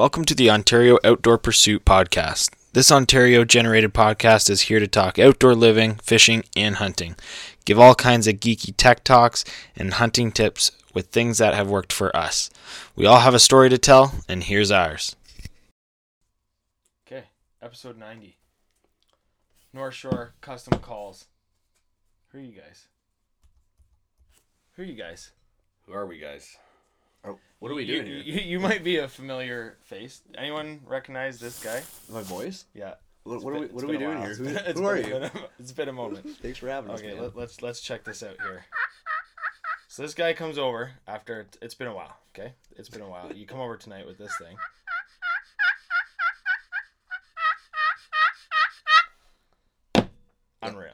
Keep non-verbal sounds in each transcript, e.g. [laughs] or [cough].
Welcome to the Ontario Outdoor Pursuit Podcast. This Ontario generated podcast is here to talk outdoor living, fishing, and hunting. Give all kinds of geeky tech talks and hunting tips with things that have worked for us. We all have a story to tell, and here's ours. Okay, episode 90 North Shore Custom Calls. Who are you guys? Who are you guys? Who are we guys? What are we You- doing here? You, you might be a familiar face. Anyone recognize this guy? My voice? Yeah. What, It's what are we? What are we doing here? Who, been- who are been- you? It's been a moment. [laughs] Thanks for having us. Okay, let, let's let's check this out here. So this guy comes over after it, it's been a while. Okay, it's been a while. You come over tonight with this thing. Unreal.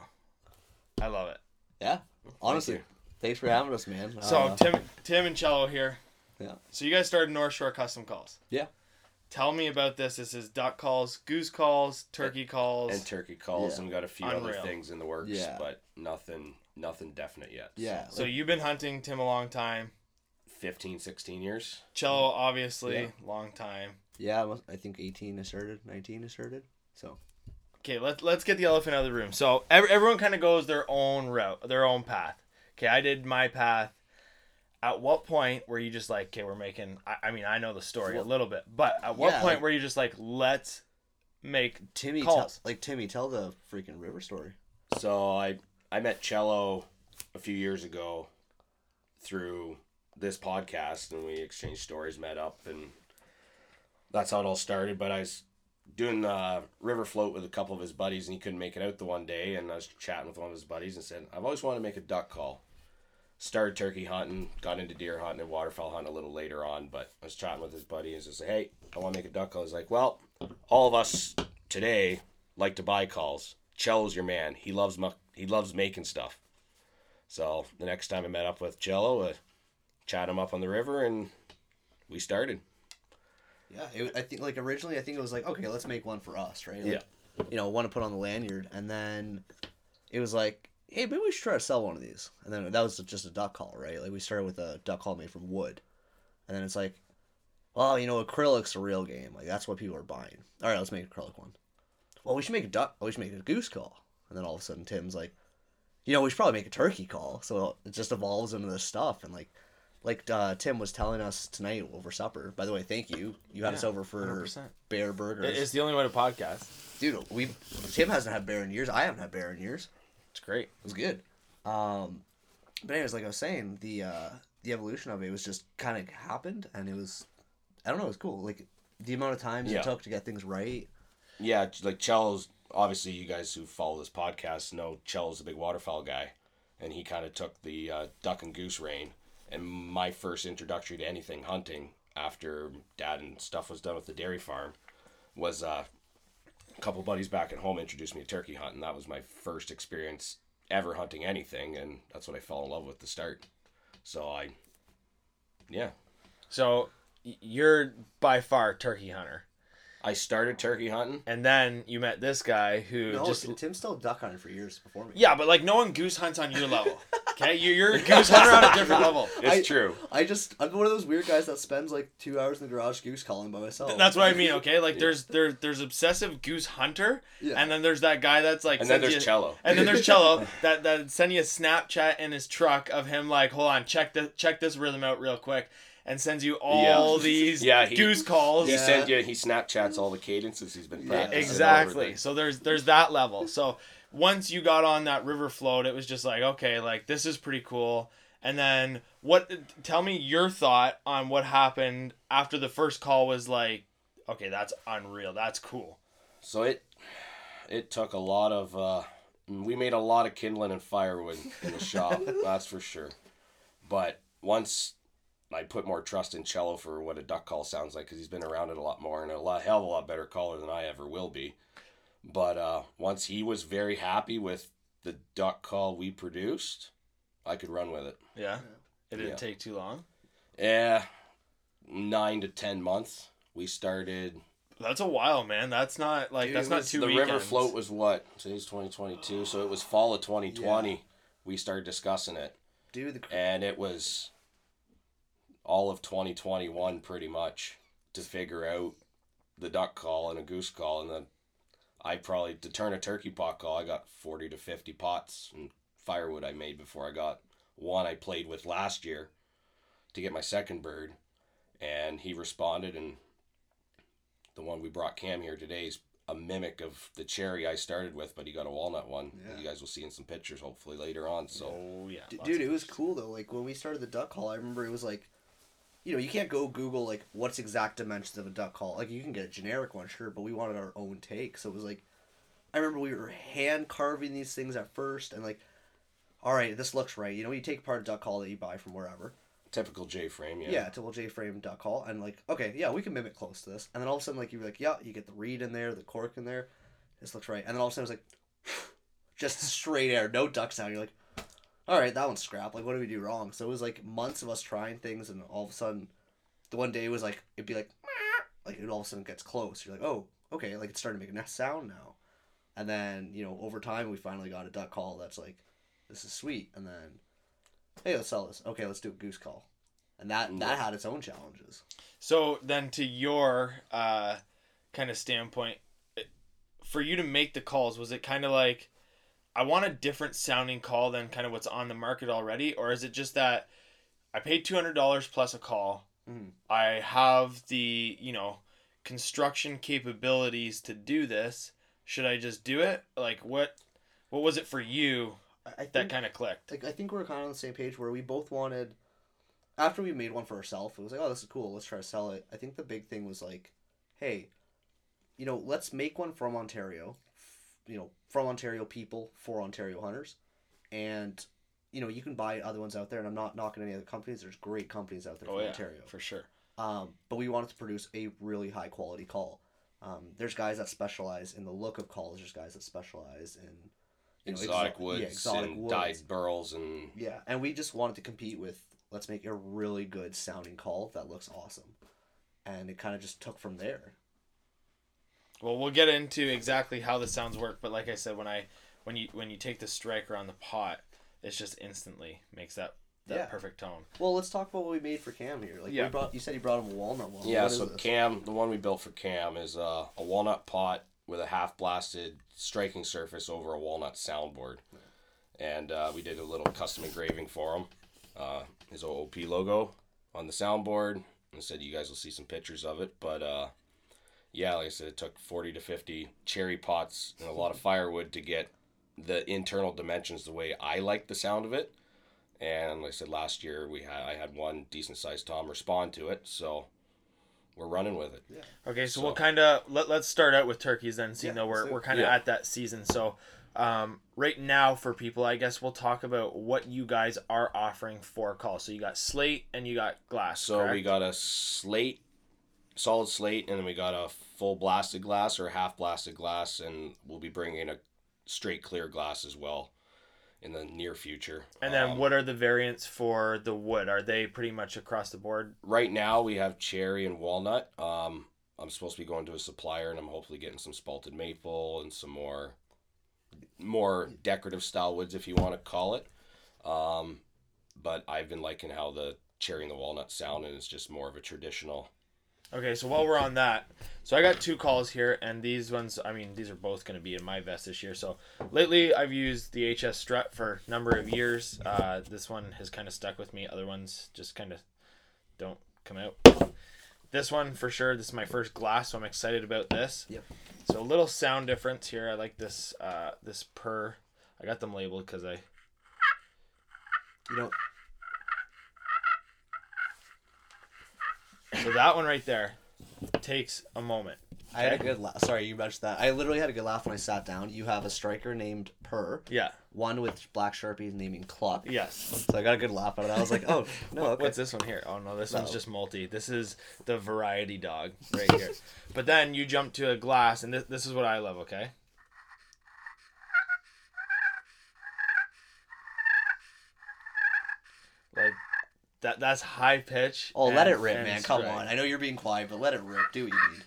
I love it. yeah, honestly, you. thanks for having us, man. So Uh, Tim, Tim and Cello here. Yeah. So you guys started North Shore Custom Calls. Yeah. Tell me about this. This is duck calls, goose calls, turkey calls. And turkey calls, Yeah. and we got a few Unreal. other things in the works, Yeah. but nothing, nothing definite yet. yeah. so like- you've been hunting Tim a long time. 15, 16 years. Cello, obviously, Yeah. long time. yeah, I think 18 asserted, 19 asserted. So Okay, let's let's get the elephant out of the room. So every, everyone kind of goes their own route, their own path. Okay, I did my path. At what point were you just like, okay, we're making? I, I mean, I know the story a little bit, but at what yeah, point like- were you just like, let's make? Timmy, tell, Calls. like Timmy, tell the freaking river story. So I, I met Cello a few years ago through this podcast, and we exchanged stories, met up, and that's how it all started. But I was doing uh, river float with a couple of his buddies, and he couldn't make it out the one day, and I was chatting with one of his buddies and said, "I've always wanted to make a duck call." Started turkey hunting, got into deer hunting and waterfowl hunting a little later on, but I was chatting with his buddy and just say, "Hey, I want to make a duck call." He's like, "Well, all of us today like to buy calls. Cello's your man. He loves mu- he loves making stuff." So the next time I met up with Cello, I uh, chat him up on the river, and we started. Yeah, it, I think like originally I think it was like okay, let's make one for us, right? Like, Yeah. You know, one to put on the lanyard, and then it was like, hey, maybe we should try to sell one of these. And then that was just a duck call, right? Like we started with a duck call made from wood, and then it's like, well, you know, acrylic's a real game. Like that's what people are buying. All right, let's make an acrylic one. Well, we should make a duck. Oh, we should make a goose call. And then all of a sudden, Tim's like, you know, we should probably make a turkey call. So it just evolves into this stuff, and like. Like uh, Tim was telling us tonight over supper. By the way, thank you. You had us over for 100%. bear burgers. It's the only way to podcast. Dude, we Tim hasn't had bear in years. I haven't had bear in years. It's great. It was good. Um, but anyways, like I was saying, the uh, the evolution of it was just kind of happened, and it was, I don't know, it was cool. Like the amount of times Yeah. it took to get things right. Yeah, like Cello's obviously you guys who follow this podcast know Cello's a big waterfowl guy, and he kind of took the uh, duck and goose reign. And my first introductory to anything hunting after dad and stuff was done with the dairy farm was uh, a couple buddies back at home introduced me to turkey hunting. That was my first experience ever hunting anything, and that's what I fell in love with to start. So I, yeah, So you're by far turkey hunter, I started turkey hunting. and then you met this guy who No, just Tim still duck hunted for years before me. yeah, but like no one goose hunts on your level. [laughs] Okay, you're, you're a goose hunter on a different level. [laughs] It's I- true. I just I'm one of those weird guys that spends like two hours in the garage goose calling by myself. That's what I mean. [laughs] Okay, like there's there there's obsessive goose hunter, Yeah. and then there's that guy that's like And then there's you- Cello. and then there's Cello that that send you a Snapchat in his truck of him like, hold on, check the check this rhythm out real quick, and sends you all Yeah. these Yeah, he- goose calls. He Yeah. sent you. He Snapchats all the cadences he's been practicing. exactly. So there's there's that level. So once you got on that river float, it was just like, okay, like this is pretty cool. And then what? Tell me your thought on what happened after the first call was like, okay, that's unreal. That's cool. So it it took a lot of. Uh, we made a lot of kindling and firewood in the shop. [laughs] that's for sure. But once I put more trust in Cello for what a duck call sounds like, because he's been around it a lot more and a lot hell of a lot better caller than I ever will be. But uh, once he was very happy with the duck call we produced, I could run with it. Yeah. It didn't Yeah. take too long. Yeah, nine to ten months. We started. That's a while, man. That's not like Dude, that's not was two the weekends. river float was what? Today's twenty twenty two, so it was fall of twenty twenty. We started discussing it, Dude, the and it was all of twenty twenty one pretty much to figure out the duck call and a goose call, and then I probably to turn a turkey pot call. I got forty to fifty pots and firewood I made before I got one I played with last year to get my second bird, and he responded, and the one we brought Cam here today is a mimic of the cherry I started with, but he got a walnut one. Yeah. You guys will see in some pictures hopefully later on. So Oh yeah, D- dude, it was cool though. Like when we started the duck call, I remember it was like, you know, you can't go Google like what's exact dimensions of a duck call. Like you can get a generic one, sure, but we wanted our own take. So it was like, I remember we were hand carving these things at first, and like, all right, this looks right. You know, you take part of duck call that you buy from wherever. typical J frame, yeah. Yeah, typical J frame duck call, and like, okay, yeah, we can mimic close to this. And then all of a sudden, like, you're like, yeah, you get the reed in there, the cork in there. This looks right. And then all of a sudden, it's like, [laughs] just straight air, no duck sound. You're like, all right, that one's scrap. Like, what did we do wrong? So it was like months of us trying things, and all of a sudden, the one day it was like, it'd be like, like it all of a sudden gets close. You're like, oh, okay, like it's starting to make a nice sound now. And then you know, over time, we finally got a duck call that's like, this is sweet. And then, hey, let's sell this. Okay, let's do a goose call. And that that had its own challenges. So then, to your uh, kind of standpoint, for you to make the calls, was it kind of like, I want a different sounding call than kind of what's on the market already, or is it just that I paid two hundred dollars plus a call, Mhm. I have the you know construction capabilities to do this. Should I just do it? Like what? What was it for you that kind of clicked? like I think we're kind of on the same page where we both wanted. After we made one for ourselves, it was like, oh, this is cool. Let's try to sell it. I think the big thing was like, hey, you know, let's make one from Ontario, you know, from Ontario people for Ontario hunters, and you know, you can buy other ones out there. And I'm not knocking any other companies. There's great companies out there Oh from yeah, Ontario. for sure. Um, but we wanted to produce a really high quality call. Um, there's guys that specialize in the look of calls. There's guys that specialize in you know, exotic exo- woods yeah, exotic and woods. dyed burls and Yeah, and we just wanted to compete with let's make a really good sounding call that looks awesome. And it kind of just took from there. Well, we'll get into exactly how the sounds work, but like I said, when I when you when you take the striker on the pot, it's just instantly makes that that Yeah. perfect tone. Well, let's talk about what we made for Cam here. Like Yeah. we brought you said you brought him a walnut one. yeah. What is So? Cam, the one we built for Cam is uh, a walnut pot with a half blasted striking surface over a walnut soundboard, and uh, we did a little custom engraving for him. Uh, his OOP logo on the soundboard. I said you guys will see some pictures of it, but uh, yeah, like I said, it took forty to fifty cherry pots and a lot of firewood to get the internal dimensions the way I like the sound of it. And like I said, last year we had I had one decent sized tom respond to it, so we're running with it. Okay, so, So- we'll kind of let let's start out with turkeys then, seeing Yeah, though we're we're kind of yeah. at that season. So, um, right now for people, I guess we'll talk about what you guys are offering for call. So you got slate and you got glass. So we got a slate, solid slate, and then we got a full blasted glass or half blasted glass, and we'll be bringing a straight clear glass as well in the near future. And then Um, what are the variants for the wood? Are they pretty much across the board? right now we have cherry and walnut. Um, I'm supposed to be going to a supplier, and I'm hopefully getting some spalted maple and some more, more decorative style woods, if you want to call it. Um, but I've been liking how the cherry and the walnut sound, and it's just more of a traditional. Okay, so while we're on that, so I got two calls here, and these ones, I mean, these are both going to be in my vest this year. So lately, I've used the HS Strut for a number of years. Uh, this one has kind of stuck with me. Other ones just kind of don't come out. This one for sure. This is my first glass, so I'm excited about this. Yep. So a little sound difference here. I like this. Uh, this purr. I got them labeled because I You know, so that one right there takes a moment. I had a good laugh. Sorry, you mentioned that. I literally had a good laugh when I sat down. You have a striker named Purr, Yeah. one with black sharpies naming Cluck. Yes. So I got a good laugh out of that. I was like, oh [laughs] no, okay. What's this one here? Oh no, this one's just multi. This is the variety dog right here. [laughs] but then you jump to a glass, and this, this is what I love. Okay. That. That's high pitch. Oh, let it rip, man. Come strike. on. I know you're being quiet, but let it rip. Do what you need.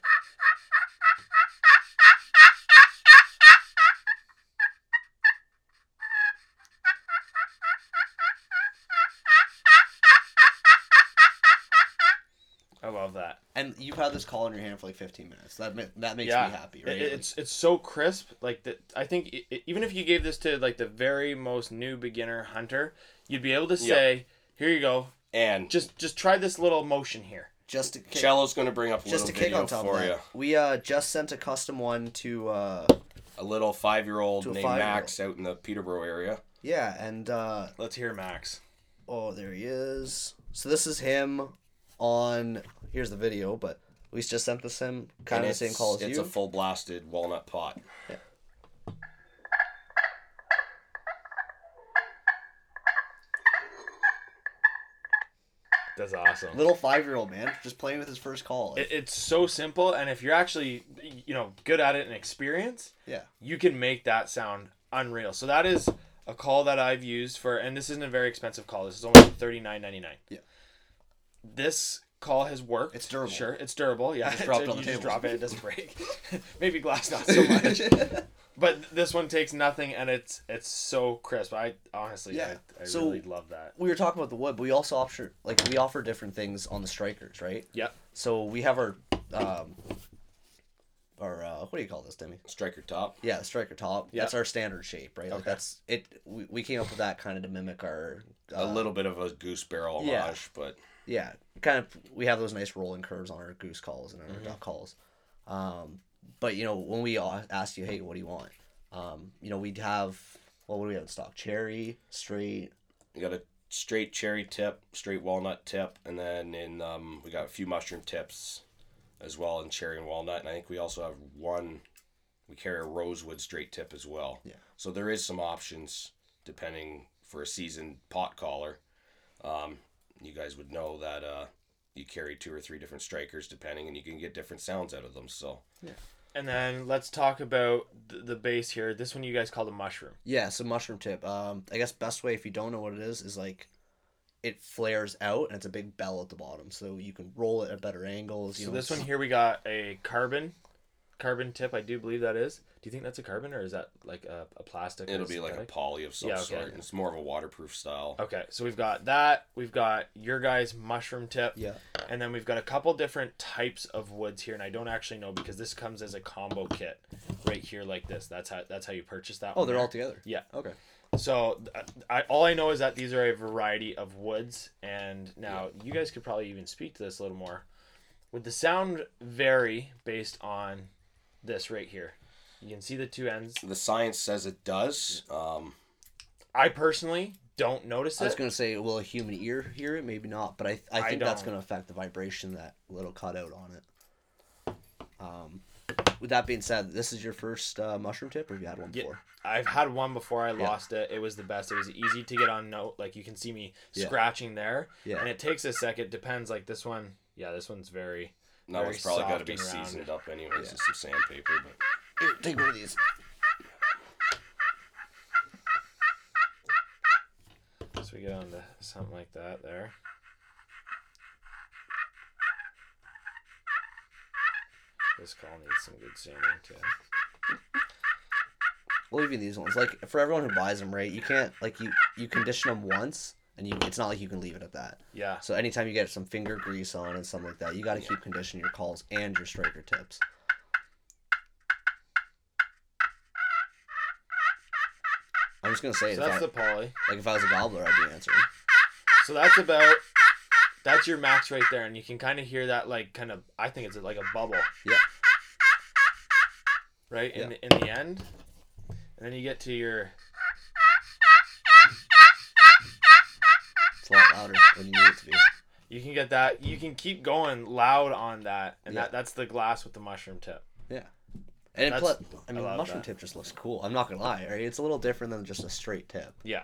I love that. And you've had this call in your hand for like 15 minutes. That ma- that makes yeah, me happy, right? It- it's it's so crisp. Like that, I think i i- even if you gave this to like the very most new beginner hunter, you'd be able to say, "Here you go, And just just try this little motion here." just to kick, Cello's going to bring up a just little to kick video on top for of you. that. We uh just sent a custom one to uh A little five-year-old To a named five-year-old. Max out in the Peterborough area. yeah, and uh Let's hear Max. oh there he is. So this is him on here's the video, but we just sent this him kind And of the same it's- call as It's you. a full blasted walnut pot. That's awesome. Little five year old man just playing with his first call. It, it's so simple, and if you're actually you know good at it and experience, yeah. you can make that sound unreal. So that is a call that I've used for, and this isn't a very expensive call. This is only thirty nine ninety nine. Yeah. This call has worked. It's durable. Sure, it's durable. Yeah, just drop it [laughs] on the you just table. drop it, it doesn't break. [laughs] Maybe glass not so [laughs] much. But this one takes nothing, and it's it's so crisp. I honestly, Yeah. I, I So- really love that. we were talking about the wood, but we also offer like we offer different things on the strikers, right? Yep. So we have our um our uh, what do you call this, Demi? Striker top. Yeah, striker top. Yeah. That's our standard shape, right? Like Okay. that's it. We, we came up with that kind of to mimic our uh, a little bit of a goose barrel homage, yeah. but yeah, kind of. We have those nice rolling curves on our goose calls and our Mm-hmm. duck calls. Um, but you know when we ask you, hey, what do you want? Um, you know we'd have well, what do we have in stock? Cherry, straight. we got a straight cherry tip, straight walnut tip, and then in um, we got a few mushroom tips as well in cherry and walnut. And I think we also have one. We carry a rosewood straight tip as well. Yeah. So there is some options depending for a seasoned pot caller. Um, you guys would know that uh, you carry two or three different strikers depending, and you can get different sounds out of them. So yeah. And then let's talk about the, the base here. This one you guys call the mushroom. Yeah, so mushroom tip. Um, I guess best way if you don't know what it is is like, it flares out and it's a big bell at the bottom, so you can roll it at better angles. You So know, this one here we got a carbon, carbon tip. I do believe that is. Do you think that's a carbon or is that like a, a plastic? it'll be like a poly of some Yeah, okay. sort. It's more of a waterproof style. Okay, so we've got that. We've got your guys' mushroom tip. Yeah. And then we've got a couple different types of woods here, and I don't actually know because this comes as a combo kit, right here like this. That's how that's how you purchase that. Oh, one they're there. all together. Yeah. Okay. So uh, I all I know is that these are a variety of woods, and now you guys could probably even speak to this a little more. Would the sound vary based on this right here? You can see the two ends. The science says it does. Um, I personally don't notice it. I was it. gonna say, will a human ear hear it? Maybe not, but I I I think that's don't. gonna affect the vibration that little cut out on it. Um, with that being said, this is your first uh, mushroom tip, or have you had one Yeah. before? I've had one before I lost it. It was the best. It was easy to get on note. Like you can see me Yeah. scratching there, Yeah. and it takes a second. Depends. Like this one, yeah, this one's very. that Very one's probably got to soft be and round. seasoned up anyways with some sandpaper. But Here, take one of these. So we get on to something like that there. This call needs some good sanding too. We'll even these ones. Like for everyone who buys them, right? You can't like you you condition them once, and you it's not like you can leave it at that. Yeah. So anytime you get some finger grease on and something like that, you got to keep conditioning your calls and your striker tips. I'm just gonna say, So that's I, the poly. like if I was a gobbler, I'd be answering. So that's about. That's your max right there, and you can kind of hear that, like, kind of. I think it's like a bubble. Yeah. Right in Yeah. the, in the end, and then you get to your. It's a lot louder when you need it to be. You can get that. You can keep going loud on that, and Yeah. that that's the glass with the mushroom tip. Yeah. And That's- plus, I I mean, love mushroom that. tip just looks cool. I'm not gonna lie, right? It's a little different than just a straight tip. Yeah.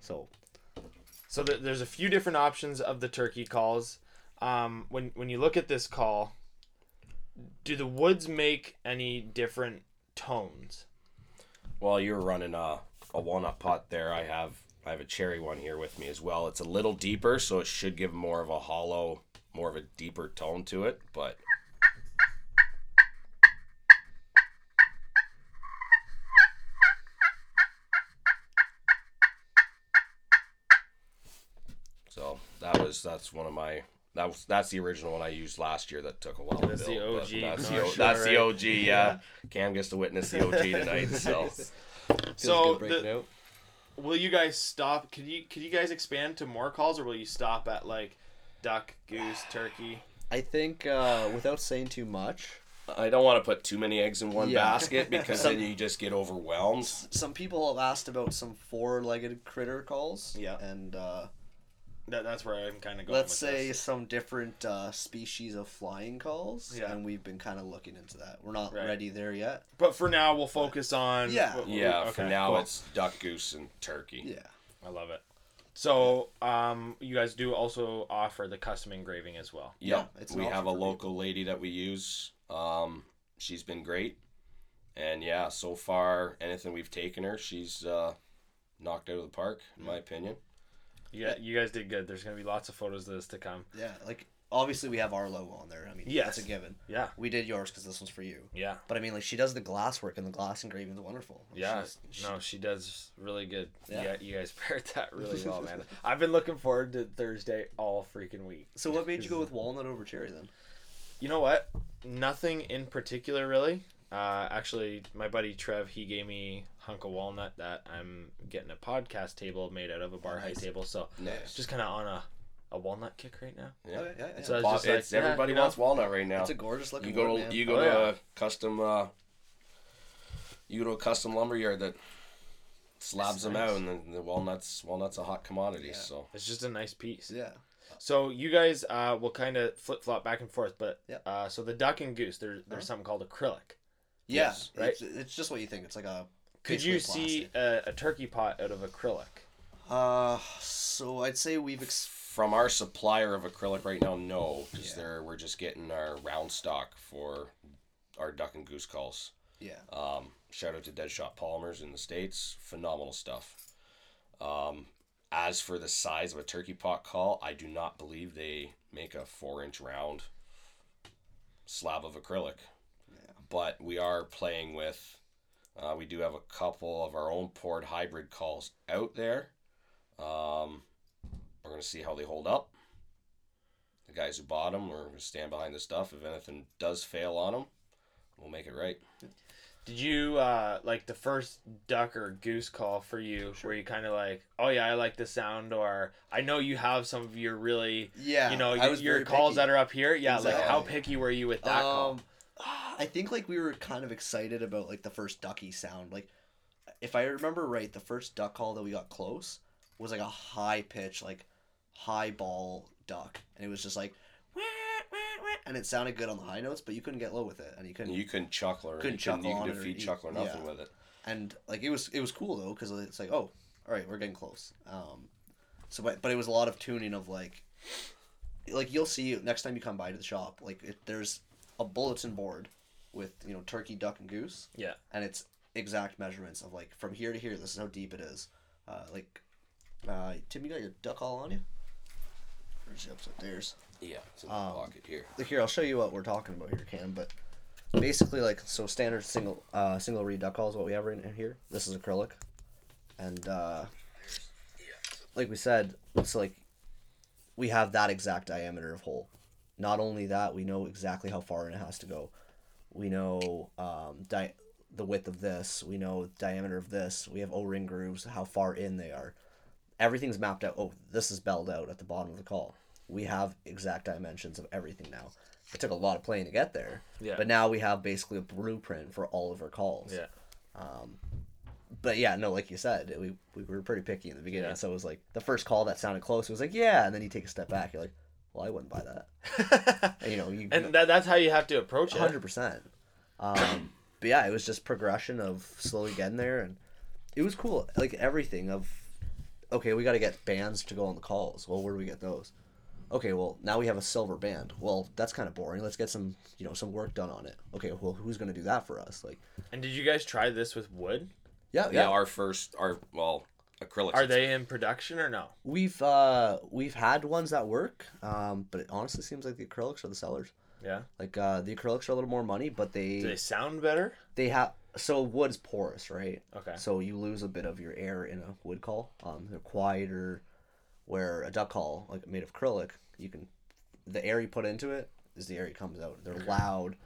So So th- there's a few different options of the turkey calls. Um, when when you look at this call, do the woods make any different tones? while you're running a, a walnut pot there, I have I have a cherry one here with me as well. It's a little deeper, so it should give more of a hollow, more of a deeper tone to it. But so that was that's one of my that was that's the original one I used last year. That took a while. That's to the build, but OG That's, the, North O- Shore, that's the? OG. Yeah. Cam gets to witness the OG tonight. So [laughs] So the, will you guys stop? Could you could you guys expand to more calls, or will you stop at like duck, goose, turkey? I think uh, without saying too much, I don't want to put too many eggs in one Yeah. basket because then [laughs] you just get overwhelmed. some people have asked about some four-legged critter calls. Yeah. And uh, That, that's where I'm kind of going. let's with say this. some different uh, species of flying calls. Yeah. And we've been kind of looking into that. We're not Right. ready there yet. But for now, we'll focus on. Yeah. w- w- Yeah, for okay, now cool. it's duck, goose, and turkey. Yeah. I love it. So, um, you guys do also offer the custom engraving as well. Yep. Yeah, it's we have a option for local lady that we use. Um, she's been great, and yeah, so far anything we've taken her, she's uh, knocked out of the park, in my opinion. Guys, you guys did good. There's gonna be lots of photos of this to come. Yeah. Like obviously we have our logo on there. I mean, Yes. that's a given. Yeah, We did yours because this one's for you. yeah, But I mean, like she does the glass work and the glass engraving is wonderful. yeah. She- no, she does really good. Yeah, Yeah. you guys [laughs] paired that really well, man. [laughs] I've been looking forward to Thursday all freaking week. So what made you go [laughs] with walnut over cherry then? You know what? Nothing in particular, really. Uh, actually, my buddy Trev, he gave me hunk of walnut that I'm getting a podcast table made out of a bar height Nice. table. So Nice. just kind of on a, a walnut kick right now. Yeah. Okay, yeah, yeah. So I was Pop- just like, it's, yeah, everybody you know, wants walnut right now. it's a gorgeous looking you go wood, to man. you go Oh, to yeah. a custom uh, you go to a custom lumber yard that slabs them nice. out, and the, the walnuts walnuts a hot commodity. Yeah. So It's just a nice piece. Yeah. So you guys uh, will kind of flip flop back and forth, but Yep. uh, so the duck and goose, there, there's Uh-huh. something called acrylic. Yeah. Yes, right? It's, it's just what you think. It's like a. Could you basically see a, a turkey pot out of acrylic? Uh, so I'd say we've. Ex- from our supplier of acrylic right now, no, because Yeah. they're we're just getting our round stock for our duck and goose calls. yeah. Um, shout out to Deadshot Polymers in the states, phenomenal stuff. Um, as for the size of a turkey pot call, I do not believe they make a four inch round slab of acrylic. But we are playing with. Uh, we do have a couple of our own port hybrid calls out there. Um, we're gonna see how they hold up. The guys who bought them, we're gonna stand behind the stuff. If anything does fail on them, we'll make it right. Did you uh, like the first duck or goose call for you? Where you kind of like, oh yeah, I like the sound, or I know you have some of your really, Yeah. you know, I your, was your calls picky. that are up here. Yeah, like how picky were you with that call? I think like we were kind of excited about like the first ducky sound. Like, if I remember right, the first duck call that we got close was like a high pitch, like high ball duck, and it was just like, "Wah, wah, wah," and it sounded good on the high notes, but you couldn't get low with it, and you couldn't. You couldn't chuckle or Couldn't you couldn't, chuckle you could defeat chuckle or nothing yeah. with it. and like it was it was cool though because it's like oh all right we're getting close um so but, but it was a lot of tuning of like like you'll see next time you come by to the shop like it, there's a bulletin board with you know turkey duck and goose Yeah. and it's exact measurements of like from here to here this is how deep it is uh like uh tim you got your duck all on you where's the upstairs Yeah, it's in the Um, pocket here. Look here, I'll show you what we're talking about here, Cam. But basically, like, so standard single uh, single reed duck call is what we have right in here. This is acrylic, and uh, like we said, it's like we have that exact diameter of hole. Not only that, we know exactly how far in it has to go. We know um, di- the width of this. We know diameter of this. We have O-ring grooves, how far in they are. Everything's mapped out. Oh, this is belled out at the bottom of the call. We have exact dimensions of everything now. It took a lot of playing to get there, Yeah. but now we have basically a blueprint for all of our calls. Yeah. Um, But yeah, no, like you said, we, we were pretty picky in the beginning. Yeah. So it was like the first call that sounded close. It was like, yeah. And then you take a step back. You're like, well, I wouldn't buy that. And, [laughs] you know, you and that, that's how you have to approach it. hundred percent. Um, [coughs] but yeah, it was just progression of slowly getting there, and it was cool. Like everything of, okay, we got to get bands to go on the calls. Well, where do we get those? Okay, well now we have a silver band. Well, that's kind of boring. Let's get some, you know, some work done on it. Okay, well who's gonna do that for us? Like, And did you guys try this with wood? yeah, Yeah, yeah. our first, our well, acrylics. Are they in production or no? We've uh we've had ones that work, um, but it honestly seems like the acrylics are the sellers. Yeah. Like uh, the acrylics are a little more money, but they Do they sound better? they have so wood's porous, right? Okay. So you lose a bit of your air in a wood call. Um, they're quieter. Where a duck call, like made of acrylic, you can the air you put into it is the air that comes out. They're loud.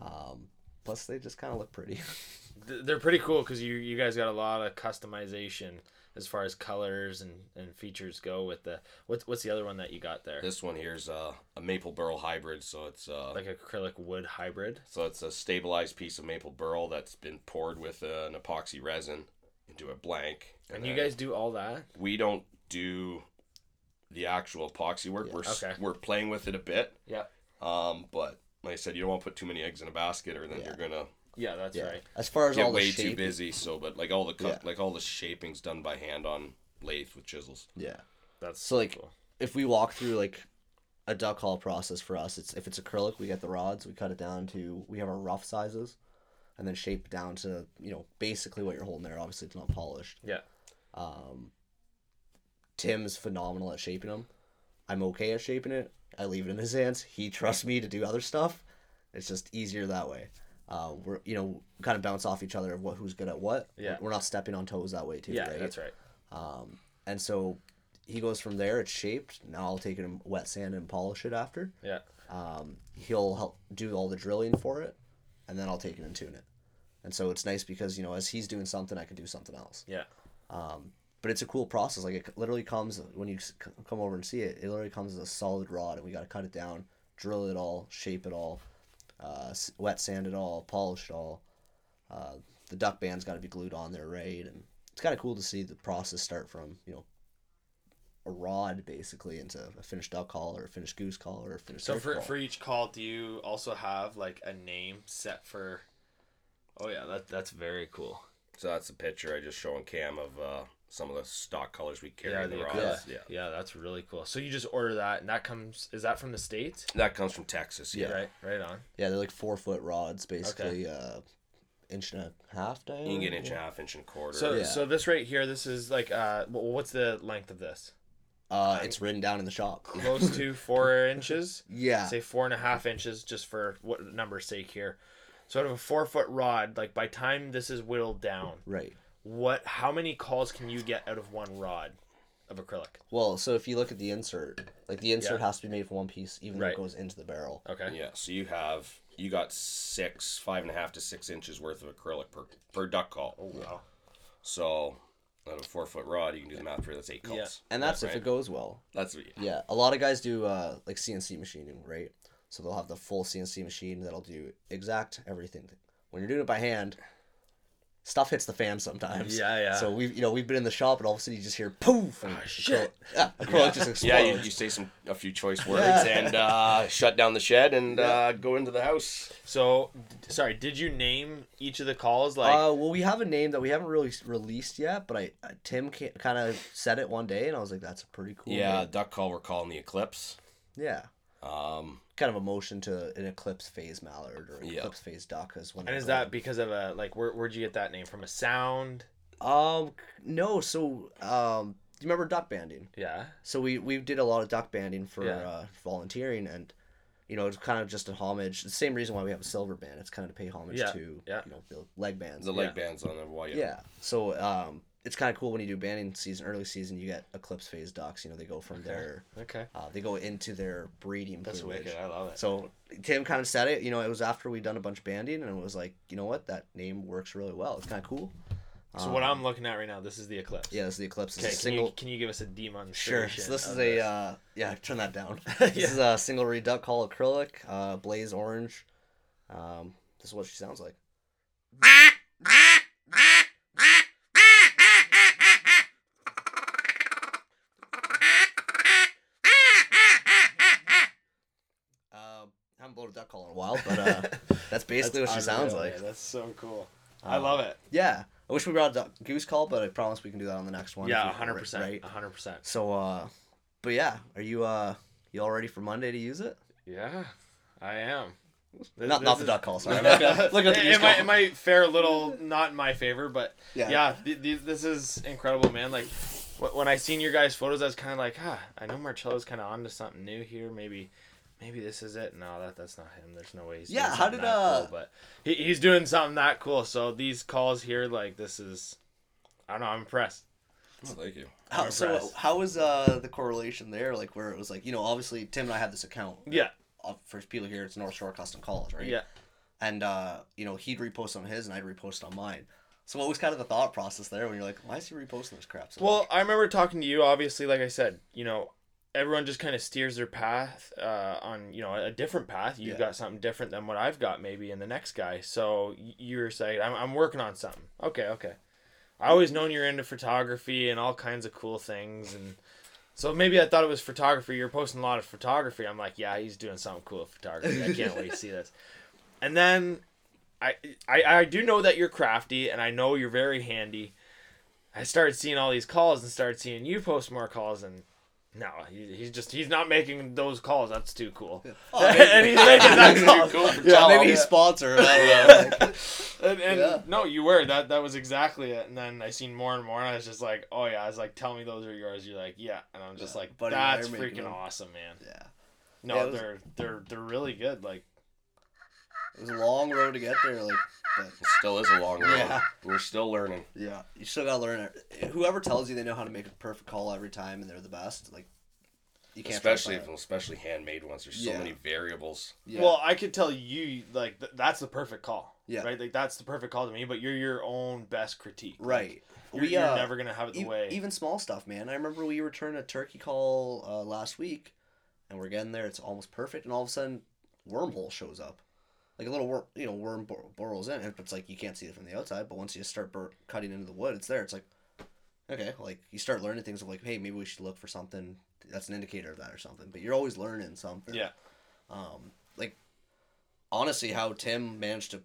Um, plus, they just kind of look pretty. [laughs] They're pretty cool because you you guys got a lot of customization as far as colors and, and features go with the what's what's the other one that you got there? This one here's uh, a maple burl hybrid, so it's uh, Like acrylic wood hybrid. so it's a stabilized piece of maple burl that's been poured with uh, an epoxy resin into a blank. And you guys do all that? we don't do the actual epoxy work. we're okay. we're playing with it a bit. Yeah. Um, but like I said, you don't want to put too many eggs in a basket, or then Yeah. you're gonna Yeah, that's right. As far as get all the way shape, too busy. So, but like all the cut, Yeah. like all the shaping's done by hand on lathe with chisels. yeah. That's So, like, cool. if we walk through like a duck haul process for us, it's if it's acrylic, we get the rods, we cut it down to we have our rough sizes, and then shape down to you know basically what you're holding there. Obviously, it's not polished. Yeah. Um, Tim's phenomenal at shaping them. I'm okay at shaping it. I leave it in his hands. He trusts me to do other stuff. It's just easier that way. Uh, we're you know kind of bounce off each other of what who's good at what. Yeah. We're not stepping on toes that way too. Yeah, right? that's right. Um, and so he goes from there. It's shaped. Now I'll take it and wet sand and polish it after. Yeah. Um, he'll help do all the drilling for it, and then I'll take it and tune it. And so it's nice because you know as he's doing something, I can do something else. Yeah. Um, but it's a cool process. Like it literally comes when you come over and see it. It literally comes as a solid rod, and we got to cut it down, drill it all, shape it all, uh, wet sand it all, polished all. Uh, the duck band's got to be glued on there, right? And it's kind of cool to see the process start from you know a rod basically into a finished duck call or a finished goose call or a finished. So for call. for each call, do you also have like a name set for? Oh yeah, that that's very cool. So that's a picture I just showing Cam of uh, some of the stock colors we carry Yeah, the the rods. Yeah. Yeah, that's really cool. So you just order that, and that comes. Is that from the states? that comes from Texas. Yeah, Right. Right on. yeah, they're like four foot rods, basically uh, inch and a half diameter. you can get inch and a half, inch and a quarter. So Yeah. so this right here, this is like uh, what's the length of this? Uh, it's written down in the shop. [laughs] Close to four [laughs] inches. Yeah. Say four and a half inches, just for what number's sake here. So out of a four foot rod, like by time this is whittled down, Right. What? How many calls can you get out of one rod of acrylic? Well, so if you look at the insert, like the insert Yeah. has to be made from one piece, even though it goes into the barrel. Okay. yeah, so you have you got six, five and a half to six inches worth of acrylic per per duck call. Oh wow. So out of a four foot rod, you can do the math for that's eight calls. Yeah. And that's if right. it goes well. That's what Yeah. A lot of guys do uh, like CNC machining, right? So they'll have the full CNC machine that'll do exact everything. When you're doing it by hand, stuff hits the fan sometimes. Yeah, yeah. So we've you know we've been in the shop and all of a sudden you just hear poof and shit. acrylic- yeah, acrylic just explodes. Yeah, you, you say some a few choice words and uh, shut down the shed and uh, go into the house. So, d- sorry, did you name each of the calls like? uh, well, we have a name that we haven't really released yet, but I uh, Tim kind of said it one day, and I was like, "That's a pretty cool." Yeah, name. duck call we're calling the Eclipse. yeah, Um, kind of a motion to an eclipse phase mallard or Yeah. eclipse phase duck is when. and is that because of a like? Where where'd you get that name from? A sound? Um, no. So, um, do you remember duck banding? Yeah. So we we did a lot of duck banding for Yeah. uh, volunteering, and you know it's kind of just a homage. The same reason why we have a silver band. It's kind of to pay homage Yeah, to yeah. you know the leg bands. the leg Yeah. bands on the wall. Yeah. So um, it's kind of cool when you do banding season, early season. You get eclipse phase ducks. You know they go from their Okay. uh, they go into their breeding That's plumage. wicked. I love it. So Tim kind of said it. You know, it was after we'd done a bunch of banding, and it was like, you know what, that name works really well. It's kind of cool. So what I'm looking at right now, this is the eclipse. Yeah, this is the eclipse. It's Okay. a Can single. you can you give us a demon? Sure. So this is of a uh, yeah. Turn that down. Yeah. [laughs] This is a single reed duck call acrylic, uh, blaze orange. Um, this is what she sounds like. [laughs] Um, haven't blown a duck call in a while, but uh, [laughs] that's basically what she sounds like. man. That's so cool. I Um, love it. Yeah, I wish we brought a duck, goose call, but I promise we can do that on the next one. Yeah, if hundred percent. Right. hundred percent. So, uh, but yeah, are you uh, you all ready for Monday to use it? Yeah, I am. This- Not this not the duck call. Sorry, [laughs] I'm at, looking the it, goose it might, it might fare a little not in my favor, but Yeah. yeah, th- th- this is incredible, man. Like when I seen your guys' photos, I was kind of like, ah, I know Marcello's kind of onto something new here. Maybe, maybe this is it. No, that that's not him. There's no way he's Yeah, doing how did, that uh, cool, but he, he's doing something that cool. So these calls here, like this is, I don't know, I'm impressed. Oh, thank you. How, so how was uh the correlation there? Like where it was like you know obviously Tim and I have this account. Yeah. Uh, for people here, it's North Shore Custom Calls, right? Yeah. And uh, you know he'd repost on his and I'd repost on mine. So what was kind of the thought process there when you're like, why is he reposting this crap? So Well, much? I remember talking to you. Obviously, like I said, you know, everyone just kind of steers their path uh, on you know a different path. You've Yeah. got something different than what I've got maybe in the next guy. So you're saying I'm I'm working on something. Okay, okay. I always known you're into photography and all kinds of cool things and. So maybe I thought it was photography. You're posting a lot of photography. I'm like, yeah, he's doing something cool with photography. I can't wait to see this. [laughs] And then I, I I do know that you're crafty and I know you're very handy. I started seeing all these calls and started seeing you post more calls and no, he, he's just he's not making those calls. That's too cool. Oh, maybe- [laughs] and he's making that call. Cool yeah, maybe he's sponsored. I don't know. And, and Yeah. no, you were that that was exactly it. And then I seen more and more, and I was just like, oh yeah. I was like, tell me those are yours. You're like, yeah. And I'm just Yeah, like, buddy, that's freaking awesome, man. yeah, No, Yeah, was- they're they're they're really good. Like it was a long road to get there. Like, but It still is a long road. Yeah. We're still learning. yeah, you still gotta learn it. Whoever tells you they know how to make a perfect call every time and they're the best, like, you can't. especially that. especially handmade ones. There's so Yeah. many variables. Yeah. Well, I could tell you like th- that's the perfect call. Yeah. Right. Like that's the perfect call to me. But you're your own best critique. Like, right. You're, we you're uh, never gonna have it the even, way. even small stuff, man. I remember we returned a turkey call uh, last week, and we're getting there. It's almost perfect, and all of a sudden, wormhole shows up, like a little worm, you know, worm bor- burrows in. And it's like you can't see it from the outside, but once you start bur- cutting into the wood, it's there. It's like, okay, like you start learning things of like, hey, maybe we should look for something that's an indicator of that or something. But you're always learning something. yeah. Um, like honestly, how Tim managed to.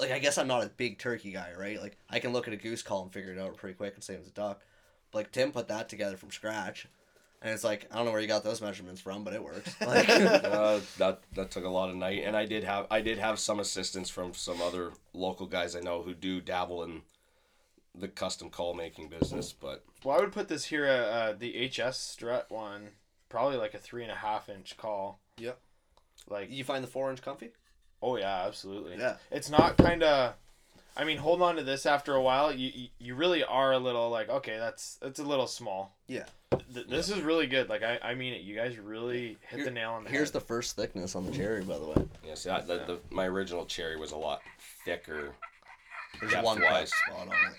Like I guess I'm not a big turkey guy, right? Like I can look at a goose call and figure it out pretty quick and say it was a duck. But like Tim put that together from scratch, and it's like I don't know where you got those measurements from, but it works. [laughs] Like, uh, [laughs] that that took a lot of night, and I did have I did have some assistance from some other local guys I know who do dabble in the custom call making business. But Well, I would put this here. Uh, uh, the HS strut one, probably like a three and a half inch call. Yep. Like you find the four inch comfy? oh yeah, absolutely. Yeah. It's not kind of. I mean, hold on to this after a while. You, you you really are a little like okay, that's that's a little small. Yeah. Th- this is really good. Like I, I mean it. You guys really hit Here- the nail on the head. Here's head. the first thickness on the cherry, by the way. yeah, see, I, the, the my original cherry was a lot thicker. There's Depth one wise. wise spot on it.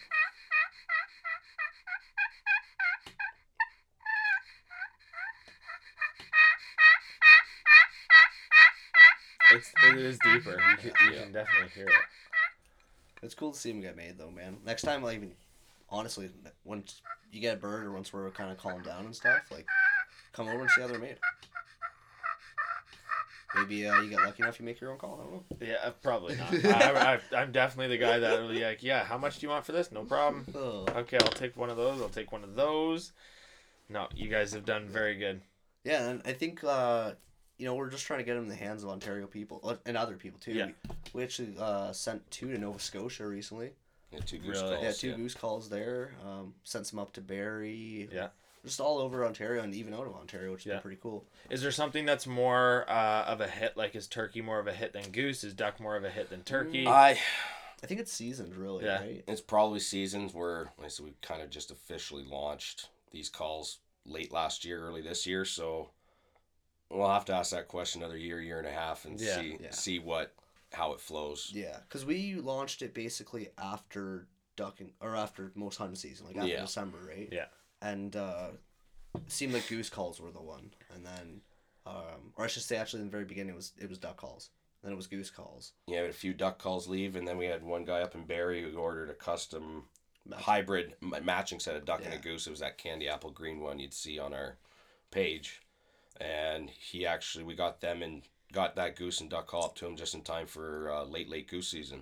It's it is deeper. You can, you Yeah. can definitely hear it. It's cool to see them get made though, man. Next time, like, even honestly, once you get a bird or once we're kind of calmed down and stuff, like, come over and see how they're made. Maybe uh, you get lucky enough you make your own call. I don't know. Yeah, uh, probably not. [laughs] I, I, I'm definitely the guy that will be like, yeah, how much do you want for this? No problem. Ugh. Okay, I'll take one of those. I'll take one of those. No, you guys have done very good. Yeah, and I think uh, you know we're just trying to get them in the hands of Ontario people uh, and other people too. Yeah. We, we actually uh, sent two to Nova Scotia recently. Yeah, two goose Really? calls. yeah, two yeah. goose calls there. Um, sent some up to Barrie. Yeah. Just all over Ontario and even out of Ontario, which has Yeah. pretty cool. Is there something that's more uh, of a hit? Like, is turkey more of a hit than goose? Is duck more of a hit than turkey? I I think it's seasoned really, Yeah. right? it's probably seasons where like I said we kind of just officially launched these calls late last year, early this year. So we'll have to ask that question another year, year and a half, and Yeah. see Yeah. see what how it flows. Yeah, because we launched it basically after ducking or after most hunting season, like after Yeah. December, right? Yeah. And uh, seemed like goose calls were the one, and then, um, or I should say, actually, in the very beginning, it was it was duck calls. Then it was goose calls. Yeah, we had a few duck calls leave, and then we had one guy up in Barrie who ordered a custom Match- hybrid matching set of duck and a goose. It was that candy apple green one you'd see on our page, and he actually we got them and got that goose and duck call up to him just in time for uh, late late goose season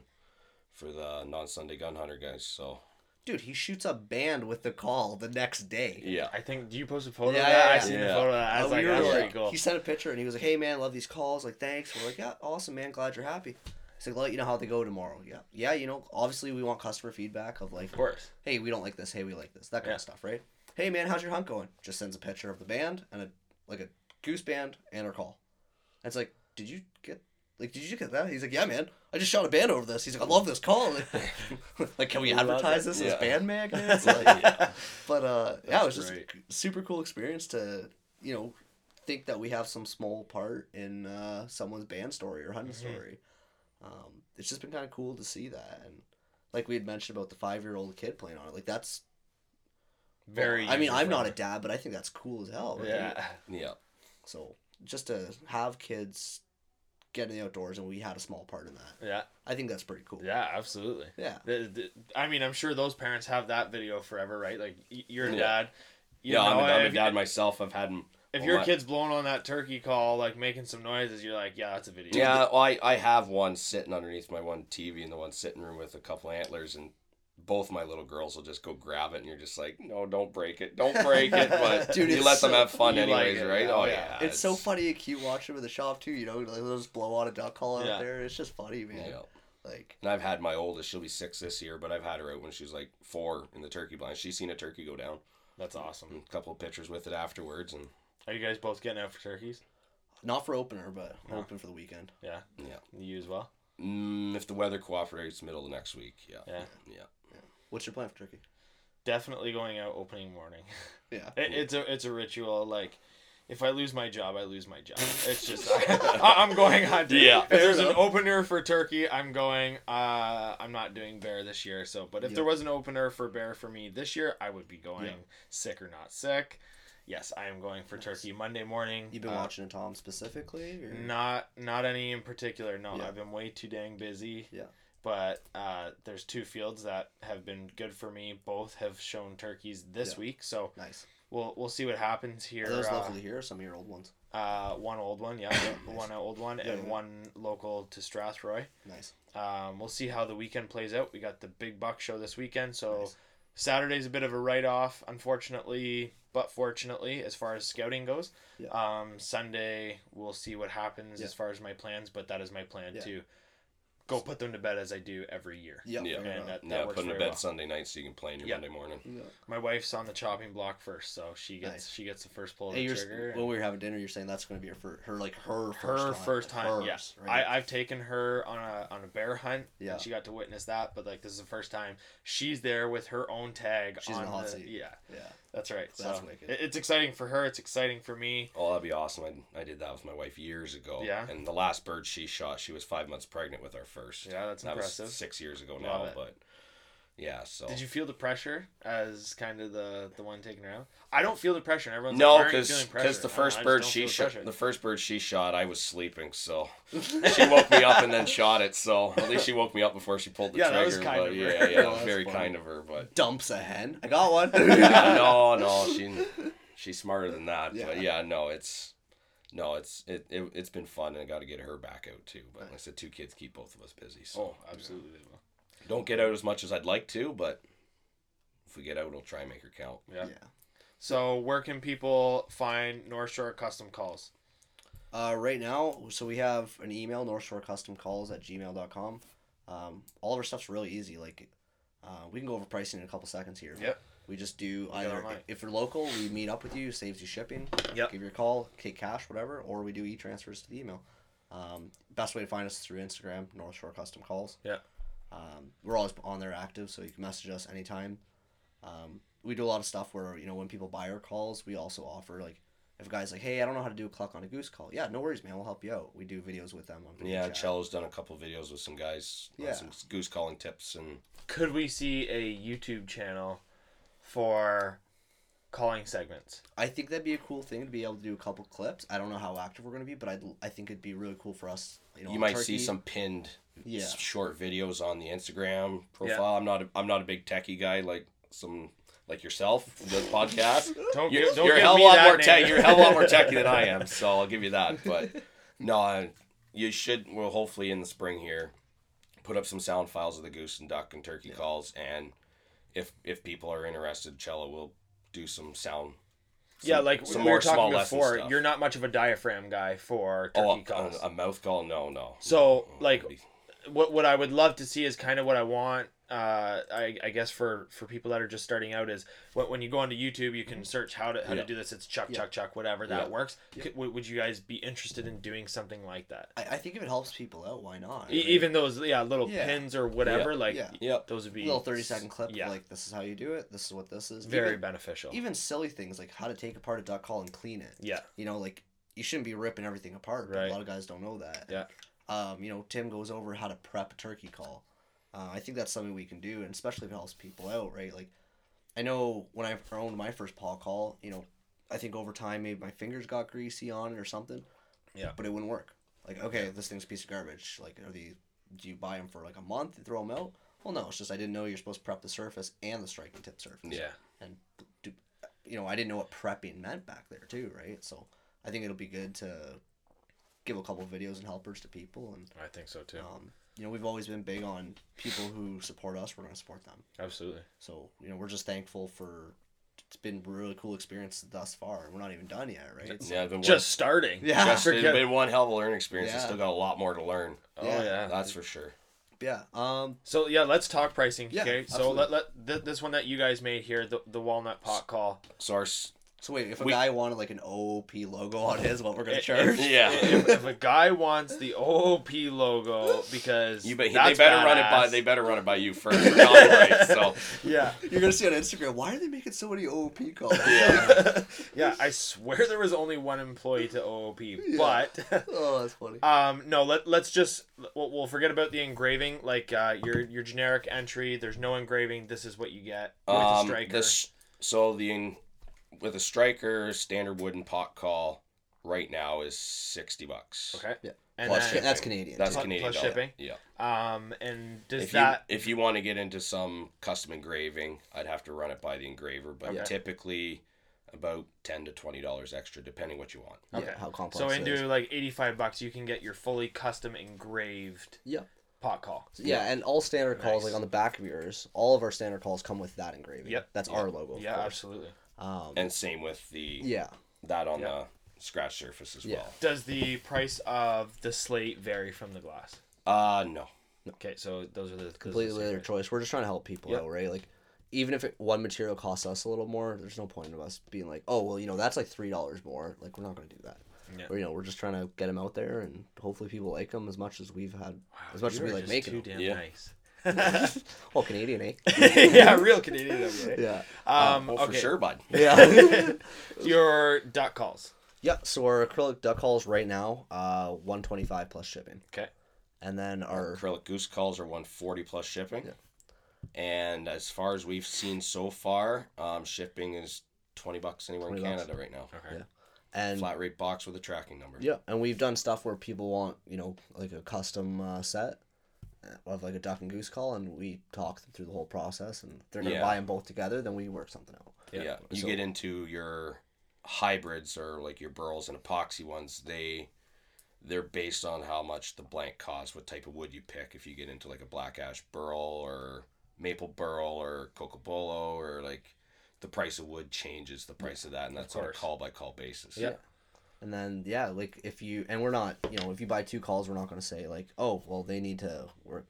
for the non Sunday gun hunter guys. So Dude, he shoots a band with the call the next day. yeah, I think. Do you post a photo Yeah, of that? yeah, I yeah. the Yeah. photo of that. I Uh, was we like, were that's like- cool. He sent a picture and he was like, "Hey man, love these calls. Like, thanks." We're like, "Yeah, awesome, man. Glad you're happy." He's like, "I'll let you know how they go tomorrow." Yeah, yeah. You know, obviously we want customer feedback of like, Of course. hey, we don't like this. Hey, we like this. That kind Yeah. of stuff, right? Hey, man, how's your hunt going? Just sends a picture of the band and a like a goose band and our call. And it's like, did you get like, did you get that? He's like, yeah, man. I just shot a band over this. He's like, I love this call. [laughs] [laughs] like, can we advertise this Yeah. as band magnets? [laughs] Like, But uh, yeah, it That's was just great. super cool experience to you know think that we have some small part in uh, someone's band story or hunting Mhm. story. Um, it's just been kind of cool to see that, and like we had mentioned about the five year old kid playing on it, like that's Very. I mean, I'm not a dad, but I think that's cool as hell. Right? Yeah. Yeah. So just to have kids get in the outdoors, and we had a small part in that. Yeah. I think that's pretty cool. Yeah. Absolutely. Yeah. The, the, I mean, I'm sure those parents have that video forever, right? Like your Yeah. dad. You yeah, I'm, know, a, I'm a if- dad myself. I've had. If well, your my- kid's blowing on that turkey call, like making some noises, you're like, yeah, that's a video. Yeah, well, I, I have one sitting underneath my one TV in the one sitting room with a couple antlers, and both my little girls will just go grab it, and you're just like, no, don't break it, don't break it. But [laughs] Dude, you it's let them have fun you like anyways, it, right? yeah, Oh yeah. yeah, It's, so funny and cute watching with the shop too. You know, like they'll just blow on a duck call out Yeah. there. It's just funny, man. Yeah. Like And I've had my oldest; she'll be six this year, but I've had her out when she was like four in the turkey blind. She's seen a turkey go down. That's awesome. and a couple of pictures with it afterwards, and Are you guys both getting out for turkeys? not for opener, but No. open for the weekend. Yeah. yeah. You as well? Mm, if the weather cooperates, middle of next week. Yeah. Yeah. Yeah. What's your plan for turkey? Definitely going out opening morning. [laughs] Yeah. It, it's a it's a ritual. Like, if I lose my job, I lose my job. It's just [laughs] I, am going hunting. Yeah. If there's Fair an opener for turkey, I'm going. Uh, I'm not doing bear this year. So, but if Yeah. there was an opener for bear for me this year, I would be going Yeah. sick or not sick. Yes, I am going for turkey Monday morning. You've been Uh, watching a Tom specifically? Or? Not not any in particular. No, Yeah. I've been way too dang busy. Yeah. But uh, there's two fields that have been good for me. Both have shown turkeys this Yeah. week, so Nice. we'll we'll see what happens here. Are those uh, locally here some of your old ones? uh, one old one, yeah, [coughs] Nice. one old one, Yeah, and yeah. one local to Strathroy. Nice. Um, we'll see how the weekend plays out. We got the big buck show this weekend, so Nice. Saturday's a bit of a write off, unfortunately, but fortunately, as far as scouting goes. Yeah. Um, Sunday we'll see what happens as far as my plans, but that is my plan Yeah. To go put them to bed as I do every year. Yeah. Yeah. And that, that Yeah, works put them to bed well. Sunday night so you can play in your Yeah. Monday morning. Yeah. My wife's on the chopping block first, so she gets Nice. she gets the first pull of Hey, the trigger. when we were having dinner, you're saying that's going to be her, fir- her like her first her time. first time, Hers, yes. right? I, I've taken her on a on a bear hunt. Yeah. And she got to witness that, but like this is the first time she's there with her own tag. She's on in the hot the, seat. Yeah, yeah. That's right. That's so wicked. it's exciting for her. It's exciting for me. Oh, that'd be awesome. I, I did that with my wife years ago. Yeah. And the last bird she shot, she was five months pregnant with our first. Yeah, that's that impressive. six years ago now, but yeah. So Did you feel the pressure as kind of the the one taking her out? I don't feel the pressure. and Everyone's No, like, "Why because the first know, bird she feel shot, the first bird she shot, I was sleeping, so [laughs] she woke me up and then shot it. So at least she woke me up before she pulled the Yeah, that trigger. was kind but of her. yeah, yeah, that's very funny. kind of her. But Dumps a hen. I got one. [laughs] yeah, no, [laughs] no, she she's smarter than that. Yeah. But yeah, no, it's no, it's it, it it's been fun and I got to get her back out too. But like I said, two kids keep both of us busy. So oh, absolutely. they will. Don't get out as much as I'd like to, but if we get out, we'll try and make her count. Yeah. yeah. So where can people find North Shore Custom Calls? Uh, right now, so we have an email, North Shore Custom Calls at gmail.com. Um, all of our stuff's really easy. Like, uh, we can go over pricing in a couple seconds here. Yep. We just do either, if you're local, we meet up with you, saves you shipping. Yep. Give you a call, take cash, whatever, or we do e transfers to the email. Um, best way to find us is through Instagram, North Shore Custom Calls. Yeah. Um, we're always on there active, so you can message us anytime. Um, we do a lot of stuff where, you know, when people buy our calls, we also offer, like, if a guy's like, hey, I don't know how to do a cluck on a goose call. Yeah, no worries, man. We'll help you out. We do videos with them on video Yeah, chat. Cello's done a couple videos with some guys, on Yeah. some goose calling tips, and Could we see a YouTube channel for calling segments? I think that'd be a cool thing to be able to do a couple clips. I don't know how active we're going to be, but I'd, I think it'd be really cool for us. You, know, you might see some pinned Yeah. short videos on the Instagram profile. I'm not a, I'm not a big techie guy like some like yourself the [laughs] podcast. Don't You're, don't you're a give hell me lot that more tech. You're a hell of a lot more techie than I am, so I'll give you that. [laughs] But no, you should. Well, hopefully in the spring here, put up some sound files of the goose and duck and turkey calls, and if if people are interested, cello will do some sound. Yeah, like some we more were talking small before. You're not much of a diaphragm guy for Oh, turkey a, calls. a, a mouth call? No, no. So, no. like, what what I would love to see is kind of what I want uh, I, I guess for for people that are just starting out is when, when you go onto YouTube, you can search how to how Yeah. to do this. It's chuck Yeah. chuck chuck whatever that Yeah. works. Could, would would you guys be interested in doing something like that? I, I think if it helps people out, why not? E- even those yeah little pins or whatever like Yeah. Those would be little thirty second clip. Yeah, Like this is how you do it. This is what this is. very Even, beneficial. even silly things like how to take apart a duck call and clean it. yeah, You know, like you shouldn't be ripping everything apart. Right. A lot of guys don't know that. Yeah. Um, you know, Tim goes over how to prep a turkey call. Uh, I think that's something we can do, and especially if it helps people out, right? Like, I know when I owned my first pot call, you know, I think over time maybe my fingers got greasy on it or something. Yeah. But it wouldn't work. Like, okay, this thing's a piece of garbage. Like, are the do you buy them for like a month and throw them out? Well, no, it's just I didn't know you're supposed to prep the surface and the striking tip surface Yeah. and do, you know I didn't know what prepping meant back there too, right? So I think it'll be good to give a couple videos and helpers to people, and I think so too. um, you know we've always been big on people who support us. We're gonna support them. Absolutely. So you know we're just thankful for it's been a really cool experience thus far. We're not even done yet, right? So- Yeah, I've been Just starting. Yeah. one, just, it's Forget- been one hell of a learning experience. I Yeah. still got a lot more to learn. Oh Yeah. yeah. That's for sure. yeah. Um. So yeah, let's talk pricing. Yeah, okay. So let, let th- this one that you guys made here, the, the walnut pot call. So our s- So wait, if a We- guy wanted like an OOP logo on his, what we're gonna If- charge? Yeah. if, if a guy wants the OOP logo because you bet they that's better run it by they better run it by you first. for [laughs] copyright, so yeah. You're gonna see on Instagram. Why are they making so many OOP calls? yeah. [laughs] yeah, I swear there was only one employee to OOP, but [laughs] oh, that's funny. um, no, let let's just we'll, we'll forget about the engraving. Like uh, your your generic entry, there's no engraving. This is what you get with a Um, striker. this so the in- with a striker standard wooden pot call right now is sixty bucks. Okay. Yeah. And Plus then, that's Canadian. That's too. Plus- Canadian plus dollar. shipping? Yeah. um, and does If that you if you want to get into some custom engraving, I'd have to run it by the engraver, but Okay. typically about ten to twenty dollars extra, depending what you want. Yeah, Okay. how complex so it is. into like eighty five bucks, you can get your fully custom engraved Yeah. pot call. Yeah, and all standard calls, Nice. like on the back of yours, all of our standard calls come with that engraving. Yep. That's Yeah. our logo. Yeah, course. absolutely. Um, And same with the yeah. that on Yeah. the scratch surface as Yeah. well. Does the price of the slate vary from the glass? Uh no. Okay, so those are the those are the Completely their choice. We're just trying to help people Yep. out, right? Like, even if it, one material costs us a little more, there's no point of us being like, oh, well, you know, that's like three dollars more. Like, we're not going to do that. Yeah. Or, you know, we're just trying to get them out there, and hopefully people like them as much as we've had, as much as we like making too them. damn Yeah. nice. [laughs] well, Canadian, eh? [laughs] yeah, real Canadian. of you, eh? Yeah. Um, well, okay. for sure, bud. Yeah. [laughs] Your duck calls. yeah. So our acrylic duck calls right now, uh, one twenty five plus shipping, Okay. and then our acrylic goose calls are 140 plus shipping. Yeah. And as far as we've seen so far, um, shipping is 20 bucks anywhere in 20 bucks. Canada right now. Okay. Yeah. and Flat rate box with a tracking number. Yeah, and we've done stuff where people want, you know, like a custom uh, set uh, of like a duck and goose call, and we talk them through the whole process, and they're gonna Yeah. buy them both together, then we work something out. Yeah. Yeah. You So- get into your hybrids or like your burls and epoxy ones, they they're based on how much the blank costs, what type of wood you pick. If you get into like a black ash burl or maple burl or cocobolo or like the price of wood changes the price of that and that's on a call by call basis. Yeah. And then yeah, like if you and we're not, you know, if you buy two calls, we're not gonna say like, oh, well, they need to work,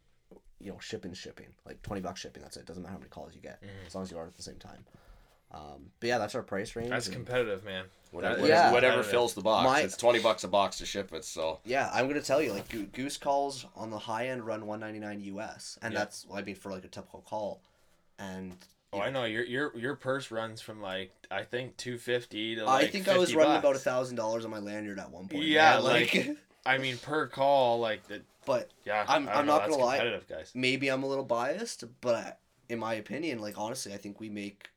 you know, shipping, shipping, like twenty bucks shipping. That's it. Doesn't matter how many calls you get, as long as you order at the same time. Um, but yeah, that's our price range. That's and- competitive, man. Whatever, That is whatever, whatever fills the box. My- it's twenty bucks a box to ship it, so Yeah, I'm gonna tell you, like goose calls on the high end run 199 US, and Yeah. that's I mean for like a typical call, and Oh, I know your your your purse runs from like I think two fifty to Like I think I was 50 running bucks. about a thousand dollars on my lanyard at one point. Yeah, man, like- [laughs] I mean per call like the but yeah. I'm- I'm know, not gonna lie. Guys. maybe I'm a little biased, but I, in my opinion, like honestly, I think we make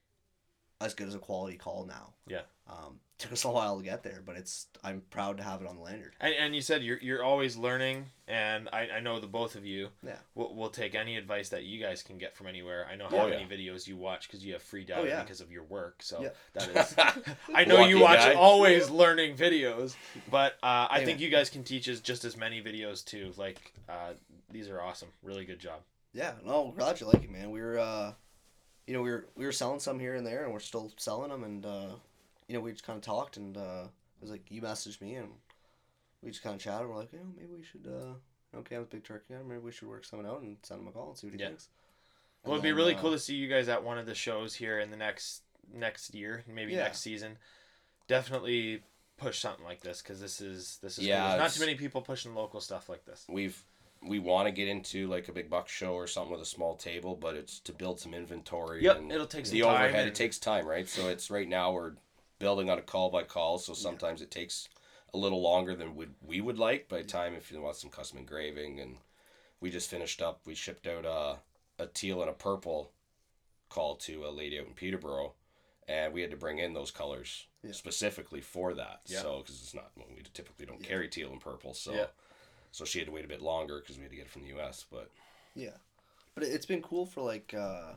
as good as a quality call now. Yeah. Um, took us a while to get there, but it's I'm proud to have it on the lanyard. And, and you said you're you're always learning, and I, I know the both of you. Yeah. Will will take any advice that you guys can get from anywhere. I know Oh, how yeah. many videos you watch because you have free data Oh, yeah. because of your work. So Yeah. that [laughs] is. [laughs] I know you watch guy. always learning videos, but uh, I Hey, think man. you guys can teach us just as many videos too. Like uh, these are awesome. Really good job. Yeah, no, glad you like it, man. We were, uh, you know, we were we were selling some here and there, and we're still selling them, and uh, you know, we just kind of talked, and uh, it was like you messaged me, and we just kind of chatted. We're like, you know, maybe we should, uh, okay, I'm a big turkey guy. Maybe we should work someone out and send him a call and see what he Yeah. thinks. Well, it'd be really cool to see you guys at one of the shows here in the next next year, maybe Yeah. next season. Definitely push something like this because this is this is Yeah, cool. There's not too many people pushing local stuff like this. We've we want to get into like a big buck show or something with a small table, but it's to build some inventory. Yep, and it'll take some the time overhead. and- It takes time, right? So it's right now we're building on a call by call, so sometimes it takes a little longer than would we would like. By time if you want some custom engraving, and we just finished up, we shipped out a a teal and a purple call to a lady out in Peterborough, and we had to bring in those colors Yeah. specifically for that. Yeah. So because it's not well, we typically don't Yeah. carry teal and purple, so. Yeah. So she had to wait a bit longer because we had to get it from the U.S. But Yeah, but it- it's been cool for like uh,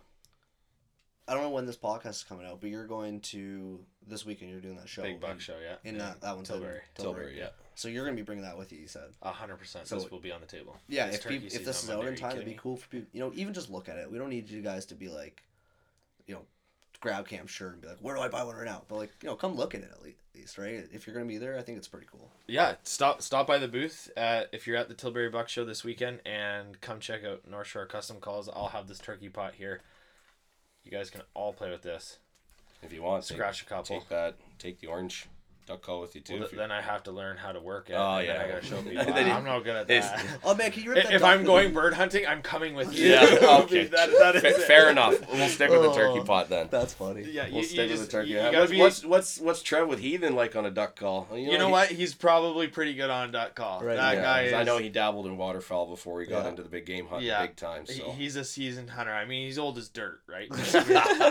I don't know when this podcast is coming out, but you're going to this weekend. You're doing that show. Big buck show, yeah. In uh, yeah. that that one's in Tilbury. Tilbury, yeah. So you're gonna be bringing that with you. You said. A hundred percent. So- This will be on the table. Yeah, It's if turkey peop if this is out in time, it'd be cool for people. You know, even just look at it. We don't need you guys to be like, you know, grab cam shirt and be like, "Where do I buy one right now?" But like, you know, come look at it at least, right? If you're gonna be there, I think it's pretty cool. Yeah, stop stop by the booth at, if you're at the Tilbury Buck Show this weekend and come check out North Shore Custom Calls. I'll have this turkey pot here. You guys can all play with this. if you want, take, Scratch a couple. take that, take the orange duck call with you too. Well, if th- you- then I have to learn how to work it. Oh, yeah. I gotta show [laughs] people. Then I'm not good at it's- that. Oh man, can you rip if that if I'm going bird hunting, I'm coming with you. yeah, [laughs] okay. that, that is Fa- it. fair enough. We'll stick with the [laughs] turkey pot then. That's funny. Yeah, We'll you stick with just the turkey. you, Yeah, what's, be. what's what's what's Trev with Heathen like on a duck call? you know he- what? He's probably pretty good on duck call. Right. That yeah, guy 'cause is. I know he dabbled in waterfowl before he got Yeah. into the big game hunt Yeah. big time. So He's a seasoned hunter. I mean, he's old as dirt, right?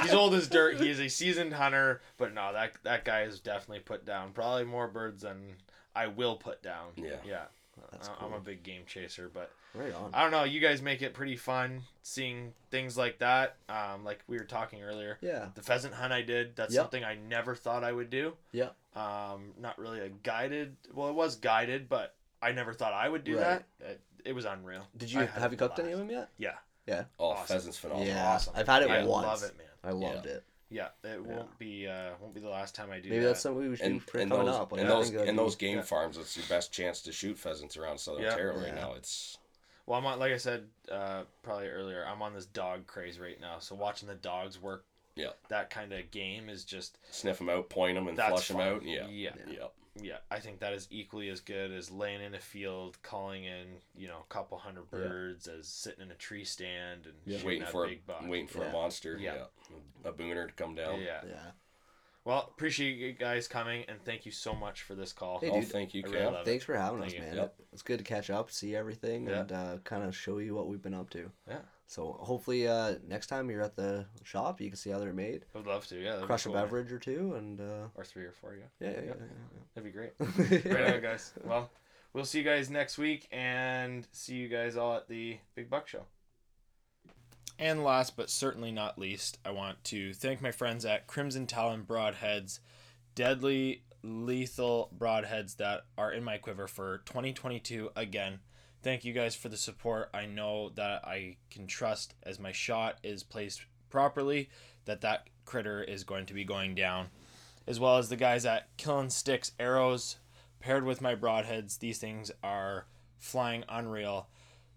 he's old as dirt. He is a seasoned hunter, but no, that that guy is definitely put down probably more birds than I will put down. Yeah. yeah. That's I'm cool. a big game chaser, but Right on. I don't know. You guys make it pretty fun seeing things like that. Um, like we were talking earlier, Yeah. the pheasant hunt I did. That's Yep. something I never thought I would do. Yeah. Um, not really a guided. Well, it was guided, but I never thought I would do Right. that. It, it was unreal. Did you have you cooked any of them yet? Yeah, Yeah. oh, awesome. pheasant's phenomenal. yeah. awesome. I've had it I once. I love it, man. I loved it. Yeah, it won't be uh won't be the last time I do Maybe that. that's something we should And, do and coming those, up. Like, and those, think and be- those game yeah. farms, it's your best chance to shoot pheasants around Southern Yeah. Ontario right Yeah. now. It's well, I'm on, like I said uh, probably earlier. I'm on this dog craze right now. So watching the dogs work, Yeah. that kind of game is just sniff them out, point them, and that's flush them fun. out. Yeah, yeah, yeah. Yeah. I think that is equally as good as laying in a field, calling in you know a couple hundred Yeah. birds, as sitting in a tree stand and Yeah. Waiting that for a, big buck. waiting for Yeah. a monster. Yeah. Yeah. a booner to come down. yeah. Yeah. Well, appreciate you guys coming and thank you so much for this call. Hey, oh, thank you, I really love it. Thanks for having Thank us, you. man. Yep. It's good to catch up, see everything, Yeah. and uh, kind of show you what we've been up to. Yeah. So hopefully, uh, next time you're at the shop, you can see how they're made, Would love to. Yeah. crush cool. a beverage or two, and uh, or three or four. Yeah. yeah, yeah, Yep. yeah, That'd be great. [laughs] right on, guys. Well, we'll see you guys next week and see you guys all at the Big Buck Show. And last but certainly not least, I want to thank my friends at Crimson Talon Broadheads, deadly lethal broadheads that are in my quiver for 2022 again. Thank you guys for the support. I know that I can trust as my shot is placed properly that that critter is going to be going down. As well as the guys at Killing Sticks Arrows paired with my broadheads. These things are flying unreal.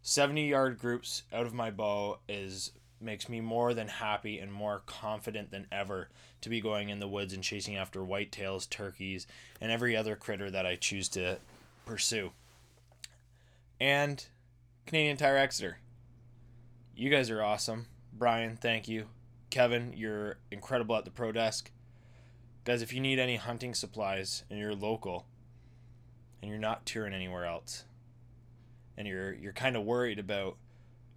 70 yard groups out of my bow is makes me more than happy and more confident than ever to be going in the woods and chasing after whitetails, turkeys, and every other critter that I choose to pursue. And Canadian Tire Exeter. You guys are awesome. Brian, thank you. Kevin, you're incredible at the pro desk. Guys, if you need any hunting supplies and you're local and you're not touring anywhere else, and you're you're kind of worried about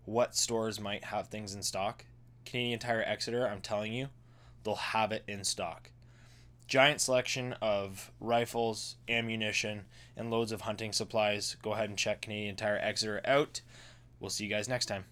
what stores might have things in stock, Canadian Tire Exeter, I'm telling you, they'll have it in stock. Giant selection of rifles, ammunition, and loads of hunting supplies. Go ahead and check Canadian Tire Exeter out. We'll see you guys next time.